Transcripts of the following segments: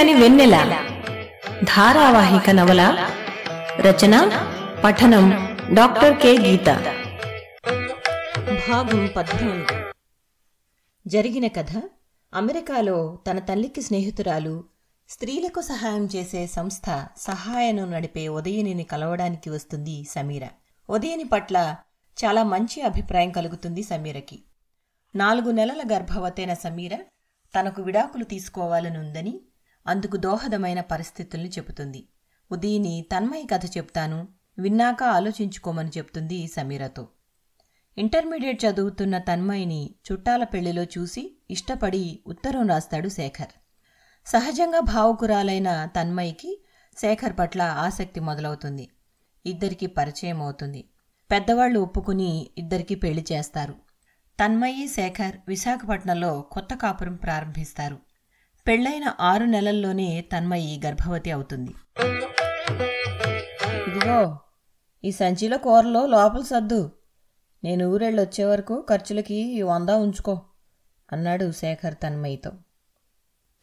వెచ్చగని వెన్నెల. ధారావాహిక నవల రచన పఠనం డాక్టర్ కె. గీత. భాగం పద్నాలుగు. జరిగిన కథ అమెరికాలో తన తల్లికి స్నేహితురాలు స్త్రీలకు సహాయం చేసే సంస్థ సహాయను నడిపే ఉదయనిని కలవడానికి వస్తుంది సమీర. ఉదయని పట్ల చాలా మంచి అభిప్రాయం కలుగుతుంది సమీరకి. నాలుగు నెలల గర్భవతైన సమీర తనకు విడాకులు తీసుకోవాలని ఉందని అందుకు దోహదమైన పరిస్థితుల్ని చెబుతుంది. ఉదయని తన్మయి కథ చెప్తాను విన్నాక ఆలోచించుకోమని చెప్తుంది సమీరతో. ఇంటర్మీడియట్ చదువుతున్న తన్మయిని చుట్టాల పెళ్ళిలో చూసి ఇష్టపడి ఉత్తరం రాస్తాడు శేఖర్. సహజంగా భావుకురాలైన తన్మయికి శేఖర్ పట్ల ఆసక్తి మొదలవుతుంది. ఇద్దరికి పరిచయం అవుతుంది. పెద్దవాళ్ళు ఒప్పుకుని ఇద్దరికి పెళ్ళి చేస్తారు. తన్మయి శేఖర్ విశాఖపట్నంలో కొత్త కాపురం ప్రారంభిస్తారు. పెళ్ళైన ఆరు నెలల్లోనే తన్మయి గర్భవతి అవుతుంది. ఇదిగో ఈ సంచిలో కూరలో లోపల సర్దు. నేను ఊరెళ్ళొచ్చే వరకు ఖర్చులకి వంద ఉంచుకో అన్నాడు శేఖర్ తన్మయితో.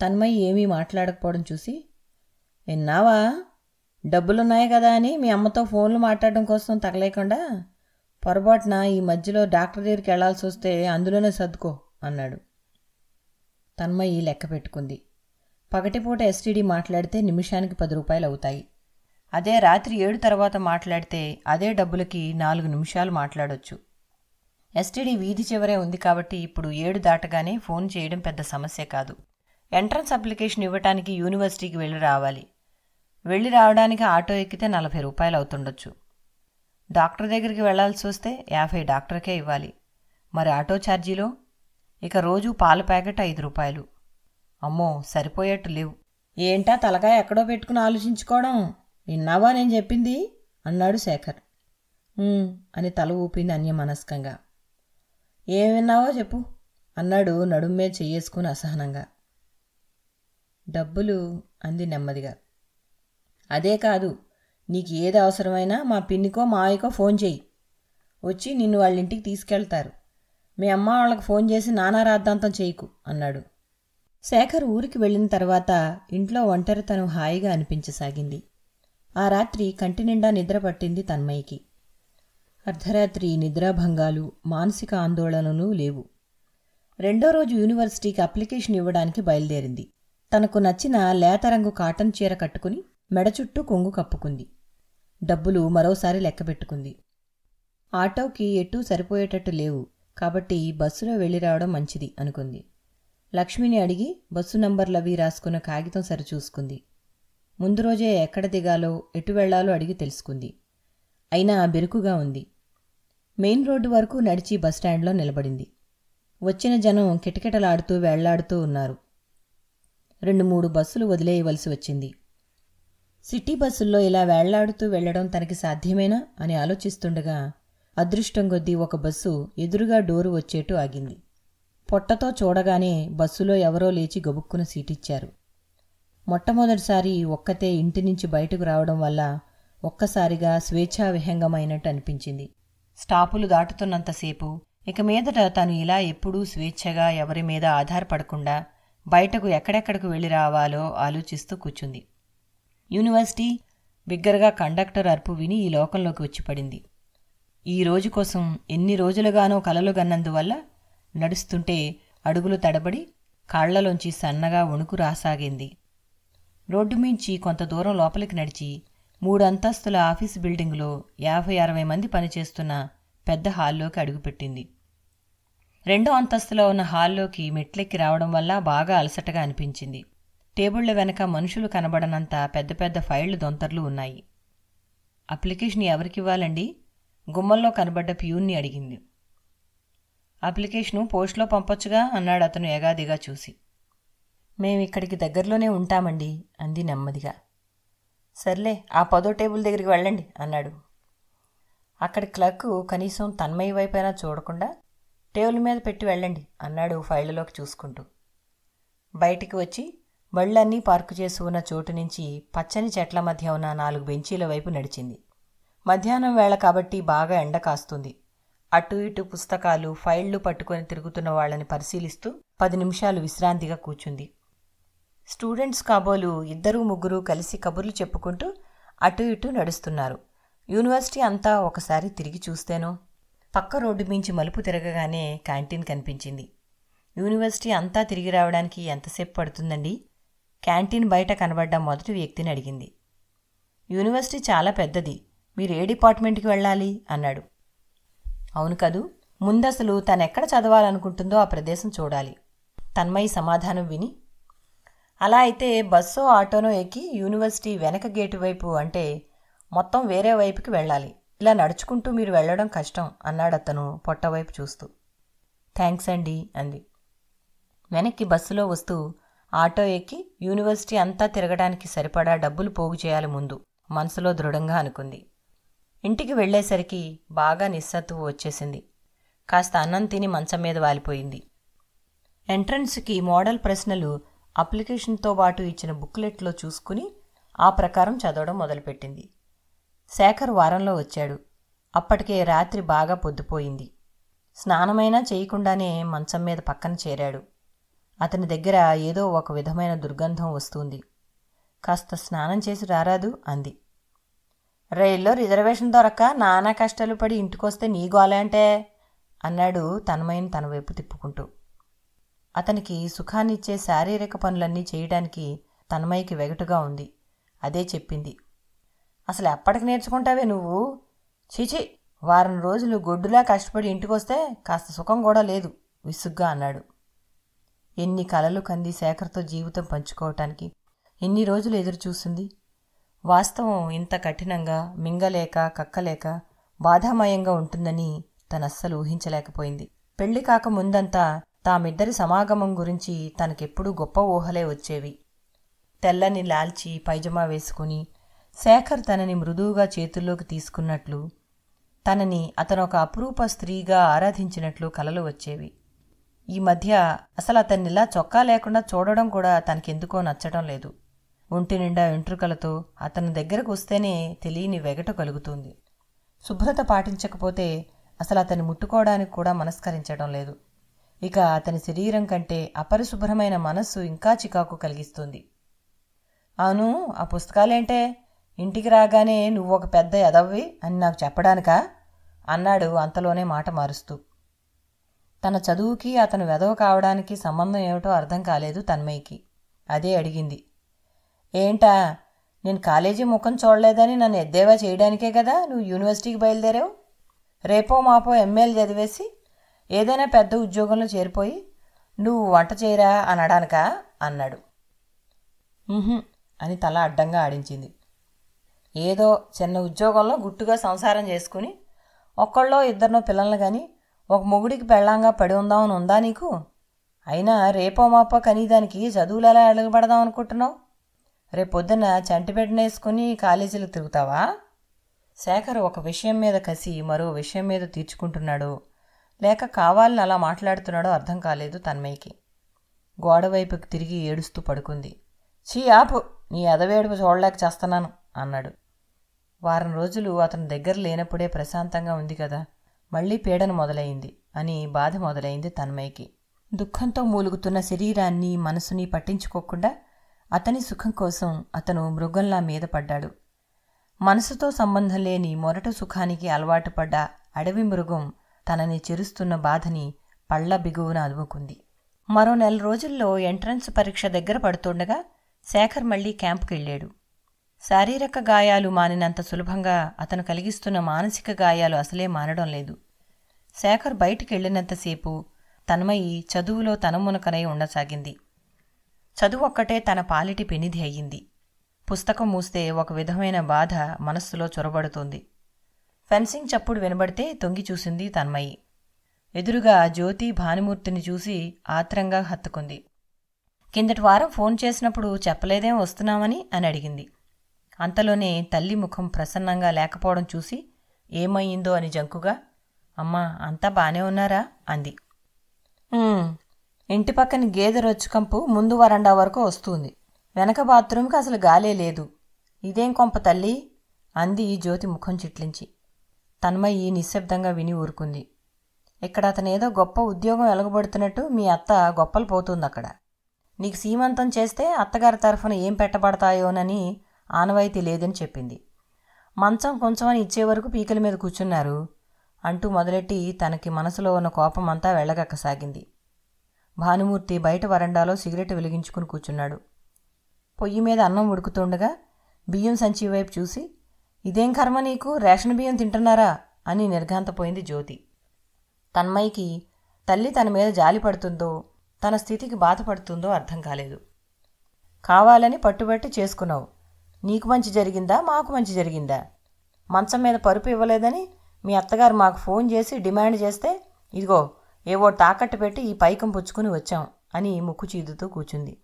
తన్మయి ఏమీ మాట్లాడకపోవడం చూసి విన్నావా? డబ్బులున్నాయి కదా అని మీ అమ్మతో ఫోన్లు మాట్లాడడం కోసం తగలేకుండా పొరపాటున ఈ మధ్యలో డాక్టర్ దగ్గరికి వెళ్ళాల్సి వస్తే అందులోనే సర్దుకో అన్నాడు. తన్మయి లెక్క పెట్టుకుంది. పగటిపూట ఎస్టీడీ మాట్లాడితే నిమిషానికి పది రూపాయలు అవుతాయి. అదే రాత్రి ఏడు తర్వాత మాట్లాడితే అదే డబ్బులకి నాలుగు నిమిషాలు మాట్లాడొచ్చు. ఎస్టీడీ వీధి చివరే ఉంది కాబట్టి ఇప్పుడు ఏడు దాటగానే ఫోన్ చేయడం పెద్ద సమస్య కాదు. ఎంట్రన్స్ అప్లికేషన్ ఇవ్వటానికి యూనివర్సిటీకి వెళ్ళి రావాలి. వెళ్ళి రావడానికి ఆటో ఎక్కితే నలభై రూపాయలు అవుతుండొచ్చు. డాక్టర్ దగ్గరికి వెళ్ళాల్సి వస్తే యాభై డాక్టర్కే ఇవ్వాలి. మరి ఆటో ఛార్జీలో? ఇక రోజు పాల ప్యాకెట్ ఐదు రూపాయలు. అమ్మో సరిపోయేట్టు లేవు. ఏంటా తలకాయ ఎక్కడో పెట్టుకుని ఆలోచించుకోవడం? విన్నావా నేను చెప్పింది? అన్నాడు శేఖర్. అని తల ఊపింది అన్యమనస్కంగా ఏం విన్నావో చెప్పు అన్నాడు నడుమే చెయ్యేసుకుని అసహనంగా. డబ్బులు అంది నెమ్మదిగా. అదే కాదు నీకు ఏది అవసరమైనా మా పిన్నికో మావయ్యకో ఫోన్ చెయ్యి. వచ్చి నిన్ను వాళ్ళ ఇంటికి తీసుకెళ్తారు. మీ అమ్మ వాళ్ళకి ఫోన్ చేసి నానా రాద్ధాంతం చేయకు అన్నాడు. శేఖర్ ఊరికి వెళ్ళిన తర్వాత ఇంట్లో ఒంటరితనం హాయిగా అనిపించసాగింది. ఆ రాత్రి కంటి నిండా నిద్ర పట్టింది తన్మయికి అర్ధరాత్రి నిద్రాభంగాలు మానసిక ఆందోళనలు లేవు. రెండో రోజు యూనివర్సిటీకి అప్లికేషన్ ఇవ్వడానికి బయలుదేరింది. తనకు నచ్చిన లేతరంగు కాటన్ చీర కట్టుకుని మెడ చుట్టూ కొంగు కప్పుకుంది. డబ్బులు మరోసారి లెక్కబెట్టుకుంది ఆటోకి ఎటూ సరిపోయేటట్టు లేవు. కాబట్టి బస్సులో వెళ్ళి రావడం మంచిది అనుకుంది. లక్ష్మిని అడిగి బస్సు నంబర్లవి రాసుకున్న కాగితం సరిచూసుకుంది. ముందు రోజే ఎక్కడ దిగాలో ఎటు వెళ్ళాలో అడిగి తెలుసుకుంది. అయినా బెరుకుగా ఉంది. మెయిన్ రోడ్డు వరకు నడిచి బస్టాండ్లో నిలబడింది. వచ్చిన జనం కిటకిటలాడుతూ వెళ్ళాడుతూ ఉన్నారు. రెండు మూడు బస్సులు వదిలేయవలసి వచ్చింది. సిటీ బస్సుల్లో ఇలా వేళ్ళాడుతూ వెళ్ళడం తనకి సాధ్యమేనా అని ఆలోచిస్తుండగా అదృష్టం కొద్దీ ఒక బస్సు ఎదురుగా డోరు వచ్చేట్టు ఆగింది. పొట్టతో చూడగానే బస్సులో ఎవరో లేచి గబుక్కున సీటిచ్చారు. మొట్టమొదటిసారి ఒక్కతే ఇంటి నుంచి బయటకు రావడం వల్ల ఒక్కసారిగా స్వేచ్ఛా విహంగమైనట్టు అనిపించింది. స్టాపులు దాటుతున్నంతసేపు ఇక మీదట తను ఇలా ఎప్పుడూ స్వేచ్ఛగా ఎవరి మీద ఆధారపడకుండా బయటకు ఎక్కడెక్కడికి వెళ్ళి రావాలో ఆలోచిస్తూ కూర్చుంది. యూనివర్సిటీ బిగ్గరగా కండక్టర్ అరుపు విని ఈ లోకంలోకి వచ్చి పడింది. ఈ రోజు కోసం ఎన్ని రోజులుగానో కలలు గన్నందువల్ల నడుస్తుంటే అడుగులు తడబడి కాళ్ళలోంచి సన్నగా వణుకు రాసాగింది. రోడ్డు మించి కొంత దూరం లోపలికి నడిచి మూడు అంతస్తుల ఆఫీసు బిల్డింగులో యాభై అరవై మంది పనిచేస్తున్న పెద్ద హాల్లోకి అడుగుపెట్టింది. రెండో అంతస్తులో ఉన్న హాల్లోకి మెట్లెక్కి రావడం వల్ల బాగా అలసటగా అనిపించింది. టేబుళ్ళ వెనక మనుషులు కనబడనంత పెద్ద పెద్ద ఫైళ్ళు దొంతర్లు ఉన్నాయి. అప్లికేషన్ ఎవరికివ్వాలండి గుమ్మల్లో కనబడ్డ ప్యూన్ని అడిగింది. అప్లికేషను పోస్ట్లో పంపొచ్చుగా అన్నాడు అతను ఏగాదిగా చూసి. మేము ఇక్కడికి దగ్గరలోనే ఉంటామండి అంది నెమ్మదిగా. సర్లే ఆ పదో టేబుల్ దగ్గరికి వెళ్ళండి అన్నాడు. అక్కడి క్లర్క్ కనీసం తన్మయి వైపైనా చూడకుండా టేబుల్ మీద పెట్టి వెళ్ళండి అన్నాడు ఫైళ్ళలోకి చూసుకుంటూ. బయటికి వచ్చి బళ్ళన్నీ పార్కు చేసి ఉన్న చోటు నుంచి పచ్చని చెట్ల మధ్య ఉన్న నాలుగు బెంచీల వైపు నడిచింది. మధ్యాహ్నం వేళ కాబట్టి బాగా ఎండ కాస్తుంది. అటు ఇటు పుస్తకాలు ఫైళ్ళు పట్టుకొని తిరుగుతున్న వాళ్ళని పరిశీలిస్తూ పది నిమిషాలు విశ్రాంతిగా కూర్చుంది. స్టూడెంట్స్ కాబోలు ఇద్దరు ముగ్గురు కలిసి కబుర్లు చెప్పుకుంటూ అటు ఇటు నడుస్తున్నారు. యూనివర్సిటీ అంతా ఒకసారి తిరిగి చూస్తేనో? పక్క రోడ్డు మించి మలుపు తిరగగానే క్యాంటీన్ కనిపించింది. యూనివర్సిటీ అంతా తిరిగి రావడానికి ఎంతసేపు పడుతుందండి? క్యాంటీన్ బయట కనబడ్డ మొదటి వ్యక్తిని అడిగింది. యూనివర్సిటీ చాలా పెద్దది. మీరు ఏ డిపార్ట్మెంట్కి వెళ్ళాలి? అన్నాడు. అవును కదూ ముందసలు తనెక్కడ చదవాలనుకుంటుందో ఆ ప్రదేశం చూడాలి. తన్మయి సమాధానం విని అలా అయితే బస్సో ఆటోనో ఎక్కి యూనివర్సిటీ వెనక గేటు వైపు అంటే మొత్తం వేరే వైపుకి వెళ్ళాలి. ఇలా నడుచుకుంటూ మీరు వెళ్ళడం కష్టం అన్నాడు అతను పొట్టవైపు చూస్తూ. థ్యాంక్స్ అండి అంది. వెనక్కి బస్సులో వస్తూ ఆటో ఎక్కి యూనివర్సిటీ అంతా తిరగడానికి సరిపడా డబ్బులు పోగు చేయాలి ముందు మనసులో దృఢంగా అనుకుంది. ఇంటికి వెళ్ళేసరికి బాగా నిస్సత్తువు వచ్చేసింది. కాస్త అన్నం తిని మంచం మీద వాలిపోయింది. ఎంట్రన్స్కి మోడల్ ప్రశ్నలు అప్లికేషన్తో పాటు ఇచ్చిన బుక్లెట్లో చూసుకుని ఆ ప్రకారం చదవడం మొదలుపెట్టింది. శేఖర్ వారంలో వచ్చాడు. అప్పటికే రాత్రి బాగా పొద్దుపోయింది. స్నానమైనా చేయకుండానే మంచం మీద పక్కన చేరాడు. అతని దగ్గర ఏదో ఒక విధమైన దుర్గంధం వస్తుంది. కాస్త స్నానం చేసి రారాదు అంది. రైల్లో రిజర్వేషన్ దొరక్క నానా కష్టాలు పడి ఇంటికొస్తే నీ గోలే అంటే? అన్నాడు తన్మయిని తన వైపు తిప్పుకుంటూ. అతనికి సుఖాన్నిచ్చే శారీరక పనులన్నీ చేయడానికి తన్మయికి వెగటుగా ఉంది. అదే చెప్పింది. అసలు ఎప్పటికి నేర్చుకుంటావే నువ్వు? చీచి వారం రోజులు గొడ్డులా కష్టపడి ఇంటికొస్తే కాస్త సుఖం కూడా లేదు విసుగ్గా అన్నాడు. ఎన్ని కలలు కంది శేఖర్తో జీవితం పంచుకోవటానికి ఎన్ని రోజులు ఎదురు చూసింది వాస్తవం ఇంత కఠినంగా మింగలేక కక్కలేక బాధామయంగా ఉంటుందని తనస్సలు ఊహించలేకపోయింది. పెళ్ళి కాక ముందంతా తామిద్దరి సమాగమం గురించి తనకెప్పుడూ గొప్ప ఊహలే వచ్చేవి. తెల్లని లాల్చి పైజమా వేసుకుని శేఖర్ తనని మృదువుగా చేతుల్లోకి తీసుకున్నట్లు తనని అతను ఒక అపురూప స్త్రీగా ఆరాధించినట్లు కలలు వచ్చేవి. ఈ మధ్య అసలు అతన్నిలా చొక్కా లేకుండా చూడడం కూడా తనకెందుకో నచ్చడం లేదు. ఒంటి నిండా వెంట్రుకలతో అతని దగ్గరకు వస్తేనే తెలియని వెగట కలుగుతుంది. శుభ్రత పాటించకపోతే అసలు అతన్ని ముట్టుకోవడానికి కూడా మనస్కరించడం లేదు. ఇక అతని శరీరం కంటే అపరిశుభ్రమైన మనస్సు ఇంకా చికాకు కలిగిస్తుంది. అవును ఆ పుస్తకాలేంటే? ఇంటికి రాగానే నువ్వు ఒక పెద్ద ఎదవ్వి అని నాకు చెప్పడానికా? అన్నాడు అంతలోనే మాట మారుస్తూ. తన చదువుకి అతను వెదవ కావడానికి సంబంధం ఏమిటో అర్థం కాలేదు తన్మయ్యకి. అదే అడిగింది. ఏంటా? నేను కాలేజీ ముఖం చూడలేదని నన్ను ఎద్దేవా చేయడానికే కదా నువ్వు యూనివర్సిటీకి బయలుదేరావు? రేపో మాపో ఎంఏలు చదివేసి ఏదైనా పెద్ద ఉద్యోగంలో చేరిపోయి నువ్వు వంట చేయరా అనడానికా? అన్నాడు. అని తల అడ్డంగా ఆడించింది. ఏదో చిన్న ఉద్యోగంలో గుట్టుగా సంసారం చేసుకుని ఒక్కళ్ళో ఇద్దరినో పిల్లల్ని కానీ ఒక మొగుడికి పెళ్ళంగా పడి ఉందామని ఉందా నీకు? అయినా రేపో మాపో కనీదానికి చదువులు ఎలా అడగబడదాం అనుకుంటున్నావు? రేపొద్దున చంటిబెడ్డన వేసుకుని కాలేజీలకు తిరుగుతావా? శేఖర్ ఒక విషయం మీద కసి మరో విషయం మీద తీర్చుకుంటున్నాడు. లేక కావాలని అలా మాట్లాడుతున్నాడో అర్థం కాలేదు తన్మయ్యకి. గోడవైపుకి తిరిగి ఏడుస్తూ పడుకుంది. చీ ఆపు నీ ఎదవేడుపు చూడలేక చేస్తున్నాను అన్నాడు. వారం రోజులు అతని దగ్గర లేనప్పుడే ప్రశాంతంగా ఉంది కదా మళ్ళీ పీడన మొదలైంది అని బాధ మొదలైంది తన్మయ్యకి. దుఃఖంతో మూలుగుతున్న శరీరాన్ని మనసుని పట్టించుకోకుండా అతని సుఖం కోసం అతను మృగంలా మీద పడ్డాడు. మనసుతో సంబంధం లేని మొరటు సుఖానికి అలవాటు పడ్డ అడవి మృగం తనని చెరుస్తున్న బాధని పళ్ళ బిగువున అదుముకుంది. మరో నెల రోజుల్లో ఎంట్రన్స్ పరీక్ష దగ్గర పడుతుండగా శేఖర్ మళ్ళీ క్యాంప్కి వెళ్ళాడు శారీరక గాయాలు మానినంత సులభంగా అతను కలిగిస్తున్న మానసిక గాయాలు అసలే మానడం లేదు. శేఖర్ బయటికి వెళ్ళినంతసేపు తన్మయి చదువులో తనమునకనై ఉండసాగింది. చదువు ఒక్కటే తన పాలిటి పెనిధి అయ్యింది. పుస్తకం మూస్తే ఒక విధమైన బాధ మనస్సులో చొరబడుతుంది. ఫెన్సింగ్ చప్పుడు వినబడితే తొంగి చూసింది తన్మయి. ఎదురుగా జ్యోతి భానుమూర్తిని చూసి ఆత్రంగా హత్తుకుంది. కిందటి వారం ఫోన్ చేసినప్పుడు చెప్పలేదేం వస్తున్నామని అని అడిగింది. అంతలోనే తల్లి ముఖం ప్రసన్నంగా లేకపోవడం చూసి ఏమయ్యిందో అని జంకుగా అమ్మా అంతా బానే ఉన్నారా? అంది. ఇంటి పక్కన గేదె రొచ్చుకంపు ముందు వరండా వరకు వస్తుంది. వెనక బాత్రూంకి అసలు గాలే లేదు. ఇదేం కొంప తల్లి? అంది జ్యోతి ముఖం చిట్లించి. తన్మయ్యి నిశ్శబ్దంగా విని ఊరుకుంది. ఇక్కడ అతనేదో గొప్ప ఉద్యోగం ఎలగబడుతున్నట్టు మీ అత్త గొప్పలు పోతుంది అక్కడ నీకు సీమంతం చేస్తే అత్తగారి తరఫున ఏం పెట్టబడతాయోనని ఆనవాయితీ లేదని చెప్పింది. మంచం కొంచెం అని ఇచ్చే వరకు పీకల మీద కూర్చున్నారు అంటూ మొదలెట్టి తనకి మనసులో ఉన్న కోపం అంతా వెళ్ళగక్కసాగింది. భానుమూర్తి బయట వరండాలో సిగరెట్ వెలిగించుకుని కూర్చున్నాడు. పొయ్యి మీద అన్నం ఉడుకుతుండగా బియ్యం సంచి వైపు చూసి ఇదేం కర్మ నీకు? రేషన్ బియ్యం తింటున్నారా? అని నిర్ఘాంతపోయింది జ్యోతి. తన్మయ్యకి తల్లి తన మీద జాలి పడుతుందో తన స్థితికి బాధపడుతుందో అర్థం కాలేదు. కావాలని పట్టుబట్టి చేసుకున్నావు. నీకు మంచి జరిగిందా? మాకు మంచి జరిగిందా? మంచం మీద పరుపు ఇవ్వలేదని మీ అత్తగారు మాకు ఫోన్ చేసి డిమాండ్ చేస్తే ఇదిగో ఏవో తాకట్టు పెట్టి ఈ పైకం పుచ్చుకుని వచ్చాం అని ముక్కు చీదుతూ కూచుంది.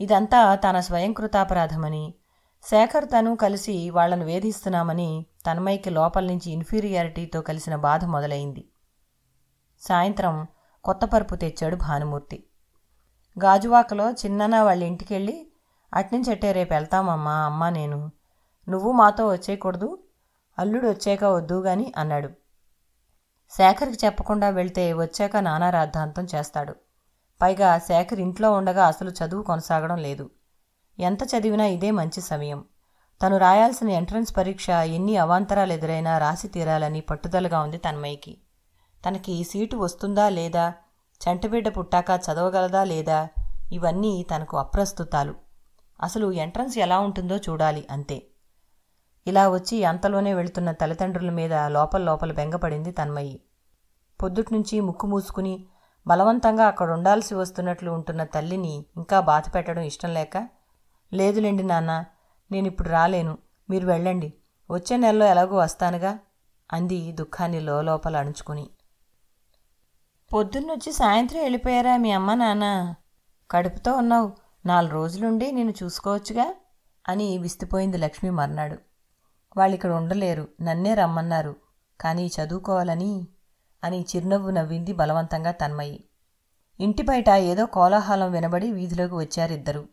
ఇదంతా తన స్వయంకృతాపరాధమని శేఖర్ తను కలిసి వాళ్ళను వేధిస్తున్నామని తన్మయ్యకి లోపల నుంచి ఇన్ఫీరియారిటీతో కలిసిన బాధ మొదలైంది. సాయంత్రం కొత్త పరుపు తెచ్చాడు భానుమూర్తి. గాజువాకలో చిన్నన వాళ్ళ ఇంటికెళ్ళి అట్నుంచి అట్టే రేపు వెళ్తామమ్మా అమ్మ నేను. నువ్వు మాతో వచ్చేయకూడదు. అల్లుడు వచ్చాక వద్దు గాని అన్నాడు. శేఖర్కి చెప్పకుండా వెళ్తే వచ్చాక నానా రాద్ధాంతం చేస్తాడు. పైగా శేఖర్ ఇంట్లో ఉండగా అసలు చదువు కొనసాగడం లేదు. ఎంత చదివినా ఇదే మంచి సమయం. తను రాయాల్సిన ఎంట్రన్స్ పరీక్ష ఎన్ని అవాంతరాలు ఎదురైనా రాసి తీరాలని పట్టుదలగా ఉంది తన్మయ్యకి. తనకి సీటు వస్తుందా లేదా చంటిబిడ్డ పుట్టాక చదవగలదా లేదా ఇవన్నీ తనకు అప్రస్తుతాలు. అసలు ఎంట్రన్స్ ఎలా ఉంటుందో చూడాలి అంతే. ఇలా వచ్చి అంతలోనే వెళుతున్న తల్లిదండ్రుల మీద లోపల లోపల బెంగపడింది తన్మయ్యి పొద్దుట్నుంచి ముక్కు మూసుకుని బలవంతంగా అక్కడ ఉండాల్సి వస్తున్నట్లు ఉంటున్న తల్లిని ఇంకా బాధ పెట్టడం ఇష్టం లేక లేదులేండి నాన్న నేను ఇప్పుడు రాలేను మీరు వెళ్ళండి వచ్చే నెలలో ఎలాగో వస్తానుగా అంది దుఃఖాన్ని లోపల అణుచుకుని. పొద్దున్నొచ్చి సాయంత్రం వెళ్ళిపోయారా మీ అమ్మ నాన్న? కడుపుతో ఉన్నావు నాలుగు రోజులుండి నేను చూసుకోవచ్చుగా అని విస్తుపోయింది లక్ష్మి మర్నాడు. వాళ్ళు ఇక్కడ ఉండలేరు. నన్నే రమ్మన్నారు. కానీ చదువుకోవాలని అని చిరునవ్వు నవ్వింది బలవంతంగా తన్మయి. ఇంటి బయట ఏదో కోలాహలం వినబడి వీధిలోకి వచ్చారిద్దరు.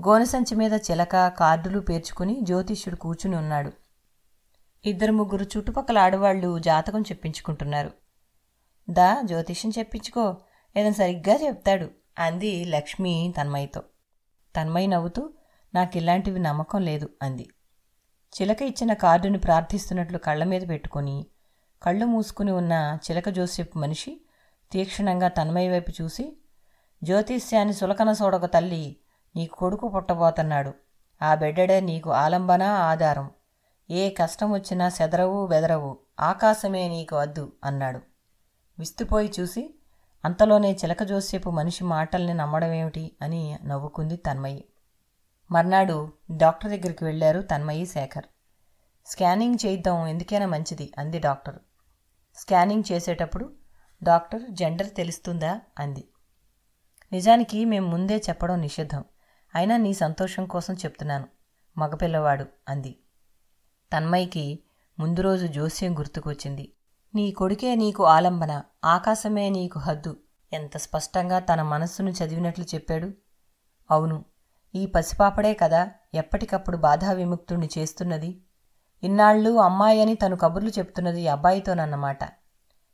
గోనెసంచి మీద చిలక కార్డులు పేర్చుకుని జ్యోతిష్యుడు కూర్చుని ఉన్నాడు. ఇద్దరు ముగ్గురు చుట్టుపక్కల ఆడవాళ్ళు జాతకం చెప్పించుకుంటున్నారు. దా జ్యోతిష్యం చెప్పించుకో. ఏదైనా సరిగ్గా చెప్తాడు అంది లక్ష్మి తన్మయ్యతో తన్మయ్య నవ్వుతూ నాకు ఇలాంటివి నమ్మకం లేదు అంది. చిలక ఇచ్చిన కార్డుని ప్రార్థిస్తున్నట్లు కళ్ళ మీద పెట్టుకొని కళ్ళు మూసుకుని ఉన్న చిలక జోసెఫ్ మనిషి తీక్షణంగా తన్మయ్య వైపు చూసి జ్యోతిష్యాన్ని సులకన సోడక తల్లి నీకు కొడుకు పుట్టబోతున్నాడు. ఆ బిడ్డడే నీకు ఆలంబన ఆధారం. ఏ కష్టం వచ్చినా సెదరవు బెదరవు. ఆకాశమే నీకు వద్దు అన్నాడు. విస్తుపోయి చూసి అంతలోనే చిలక జోసేపు మనిషి మాటల్ని నమ్మడమేమిటి అని నవ్వుకుంది తన్మయ్యి మర్నాడు డాక్టర్ దగ్గరికి వెళ్ళారు తన్మయి శేఖర్. స్కానింగ్ చేయిద్దాం ఎందుకైనా మంచిది అంది డాక్టర్. స్కానింగ్ చేసేటప్పుడు డాక్టర్ జెండర్ తెలుస్తుందా అంది. నిజానికి మేము ముందే చెప్పడం నిషిద్ధం అయినా నీ సంతోషం కోసం చెప్తున్నాను మగపిల్లవాడు అంది. తన్మయ్యకి ముందు రోజు జోస్యం గుర్తుకొచ్చింది. నీ కొడుకే నీకు ఆలంబన ఆకాశమే నీకు హద్దు ఎంత స్పష్టంగా తన మనస్సును చదివినట్లు చెప్పాడు. అవును ఈ పసిపాపడే కదా ఎప్పటికప్పుడు బాధా విముక్తుణ్ణి చేస్తున్నది? ఇన్నాళ్ళు అమ్మాయి అని తను కబుర్లు చెప్తున్నది అబ్బాయితోనన్నమాట.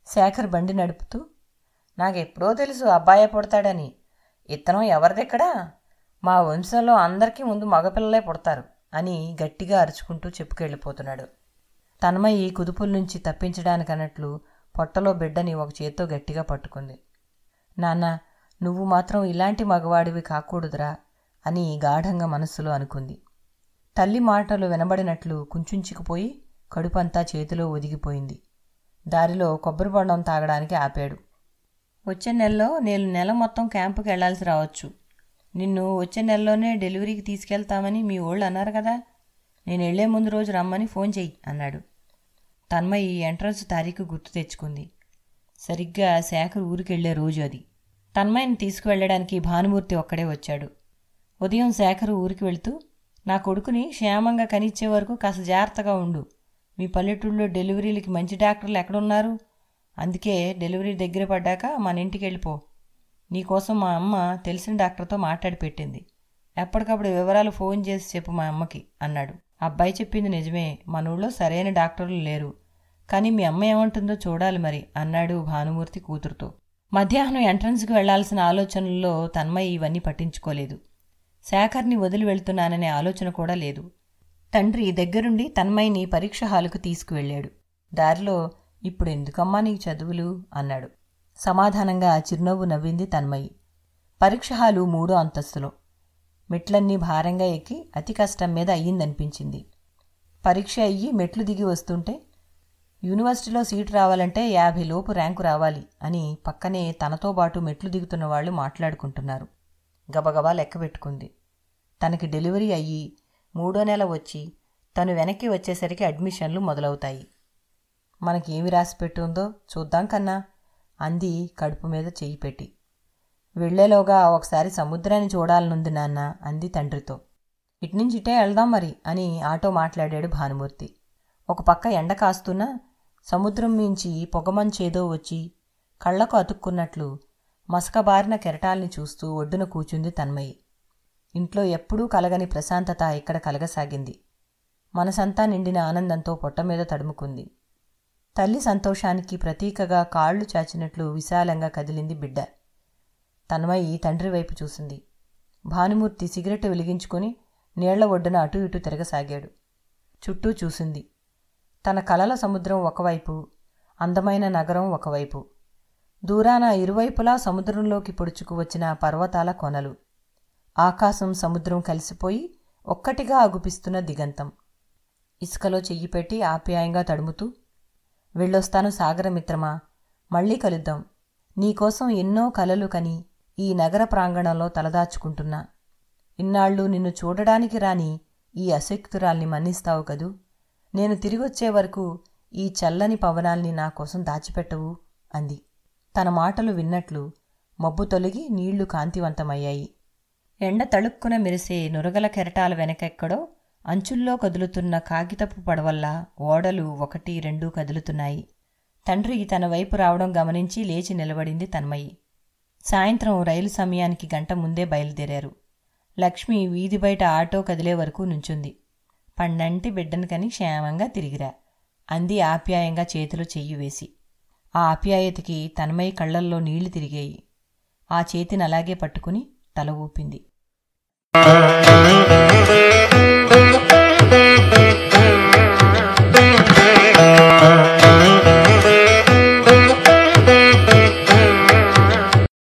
శేఖర్ బండి నడుపుతూ నాకెప్పుడో తెలుసు అబ్బాయే పుడతాడని. ఇత్తనం ఎవరిదెక్కడా? మా వంశంలో అందరికీ ముందు మగపిల్లలే పుడతారు అని గట్టిగా అరుచుకుంటూ చెప్పుకెళ్ళిపోతున్నాడు. తన్మయ్యి కుదుపుల నుంచి తప్పించడానికన్నట్లు పొట్టలో బిడ్డని ఒక చేత్తో గట్టిగా పట్టుకుంది. నాన్న నువ్వు మాత్రం ఇలాంటి మగవాడివి కాకూడదురా. అని గాఢంగా మనస్సులో అనుకుంది. తల్లి మాటలు వినబడినట్లు కుంచుంచుకుపోయి కడుపంతా చేతిలో ఒదిగిపోయింది. దారిలో కొబ్బరి బొండం తాగడానికి ఆపాడు. వచ్చే నెలలో నేను నెల మొత్తం క్యాంపుకి వెళ్ళాల్సి రావచ్చు. నిన్ను వచ్చే నెలలోనే డెలివరీకి తీసుకెళ్తామని మీ ఓళ్ళు అన్నారు కదా. నేను వెళ్ళే ముందు రోజు రమ్మని ఫోన్ చెయ్యి అన్నాడు. తన్మయ్యి ఎంట్రన్స్ తారీఖు గుర్తు తెచ్చుకుంది. సరిగ్గా శేఖర్ ఊరికెళ్ళే రోజు అది. తన్మయ్యని తీసుకువెళ్ళడానికి భానుమూర్తి ఒక్కడే వచ్చాడు. ఉదయం శేఖరు ఊరికి వెళుతూ నా కొడుకుని క్షేమంగా కనిచ్చే వరకు కాస్త జాగ్రత్తగా ఉండు. మీ పల్లెటూళ్ళలో డెలివరీలకి మంచి డాక్టర్లు ఎక్కడున్నారు? అందుకే డెలివరీ దగ్గర పడ్డాక మన ఇంటికి వెళ్ళిపో. నీకోసం మా అమ్మ తెలిసిన డాక్టర్తో మాట్లాడి పెట్టింది. ఎప్పటికప్పుడు వివరాలు ఫోన్ చేసి చెప్పు మా అమ్మకి అన్నాడు. అబ్బాయి చెప్పింది నిజమే మన ఊళ్ళో సరైన డాక్టర్లు లేరు. కానీ మీ అమ్మ ఏమంటుందో చూడాలి మరి అన్నాడు భానుమూర్తి కూతురుతో. మధ్యాహ్నం ఎంట్రన్స్కి వెళ్ళాల్సిన ఆలోచనల్లో తన్మయ్య ఇవన్నీ పట్టించుకోలేదు. శేఖర్ని వదిలి వెళ్తున్నాననే ఆలోచన కూడా లేదు. తండ్రి దగ్గరుండి తన్మయ్యని పరీక్ష హాలుకు తీసుకువెళ్ళాడు. దారిలో ఇప్పుడు ఎందుకమ్మా నీకు చదువులు అన్నాడు. సమాధానంగా చిరునవ్వు నవ్వింది తన్మయ్యి పరీక్ష హాలు మూడో అంతస్తులో. మెట్లన్నీ భారంగా ఎక్కి అతి కష్టం మీద అయ్యిందనిపించింది. పరీక్ష అయ్యి మెట్లు దిగి వస్తుంటే యూనివర్సిటీలో సీటు రావాలంటే యాభై లోపు ర్యాంకు రావాలి అని పక్కనే తనతో పాటు మెట్లు దిగుతున్న వాళ్ళు మాట్లాడుకుంటున్నారు. గబగబా లెక్క పెట్టుకుంది. తనకి డెలివరీ అయ్యి మూడో నెల వచ్చి తను వెనక్కి వచ్చేసరికి అడ్మిషన్లు మొదలవుతాయి. మనకి ఏమి రాసి పెట్టుందో చూద్దాం కన్నా అంది కడుపు మీద చెయ్యి పెట్టి. వెళ్ళేలోగా ఒకసారి సముద్రాన్ని చూడాలనుంది నాన్న అంది తండ్రితో. ఇట్నుంచి ఇటే వెళ్దాం మరి అని ఆటో మాట్లాడాడు భానుమూర్తి. ఒక పక్క ఎండ కాస్తున్నా సముద్రం మించి పొగమంచేదో వచ్చి కళ్ళకు అతుక్కున్నట్లు మసకబారిన కెరటాల్ని చూస్తూ ఒడ్డున కూచుంది తన్మయి. ఇంట్లో ఎప్పుడూ కలగని ప్రశాంతత ఇక్కడ కలగసాగింది. మనసంతా నిండిన ఆనందంతో పొట్ట మీద తడుముకుంది. తల్లి సంతోషానికి ప్రతీకగా కాళ్ళు చాచినట్లు విశాలంగా కదిలింది బిడ్డ. తన్మయి తండ్రి వైపు చూసింది. భానుమూర్తి సిగరెట్ వెలిగించుకొని నీళ్ళ ఒడ్డున అటు ఇటు తిరగసాగాడు. చుట్టూ చూసింది. తన కలల సముద్రం ఒకవైపు అందమైన నగరం ఒకవైపు. దూరాన ఇరువైపులా సముద్రంలోకి పొడుచుకు వచ్చిన పర్వతాల కొనలు. ఆకాశం సముద్రం కలిసిపోయి ఒక్కటిగా అగుపిస్తున్న దిగంతం. ఇసుకలో చెయ్యి పెట్టి ఆప్యాయంగా తడుముతూ వెళ్ళొస్తాను సాగరమిత్రమా మళ్ళీ కలుద్దాం. నీకోసం ఎన్నో కలలు కని ఈ నగర ప్రాంగణంలో తలదాచుకుంటున్నా. ఇన్నాళ్ళు నిన్ను చూడడానికి రాని ఈ అశక్తురాల్ని మన్నిస్తావు కదూ? నేను తిరిగొచ్చే వరకు ఈ చల్లని పవనాల్ని నా కోసం దాచిపెట్టవు అంది. తన మాటలు విన్నట్లు మబ్బు తొలగి నీళ్ళు కాంతివంతమయ్యాయి. ఎండ తళుక్కున మెరిసే నురగల కెరటాల వెనకెక్కడో అంచుల్లో కదులుతున్న కాగితపు పడవల్లా ఓడలు ఒకటి రెండు కదులుతున్నాయి. తండ్రి తన వైపు రావడం గమనించి లేచి నిలబడింది తన్మయి. సాయంత్రం రైలు సమయానికి గంట ముందే బయలుదేరారు. లక్ష్మి వీధి బయట ఆటో కదిలే వరకు నుంచుంది. పండంటి బిడ్డను కని క్షేమంగా తిరిగిరా. అంది ఆప్యాయంగా చేతిలో చెయ్యి వేసి. ఆ ఆప్యాయతకి తన్మయ్య కళ్ళల్లో నీళ్ళు తిరిగాయి. ఆ చేతిని అలాగే పట్టుకుని తల ఊపింది.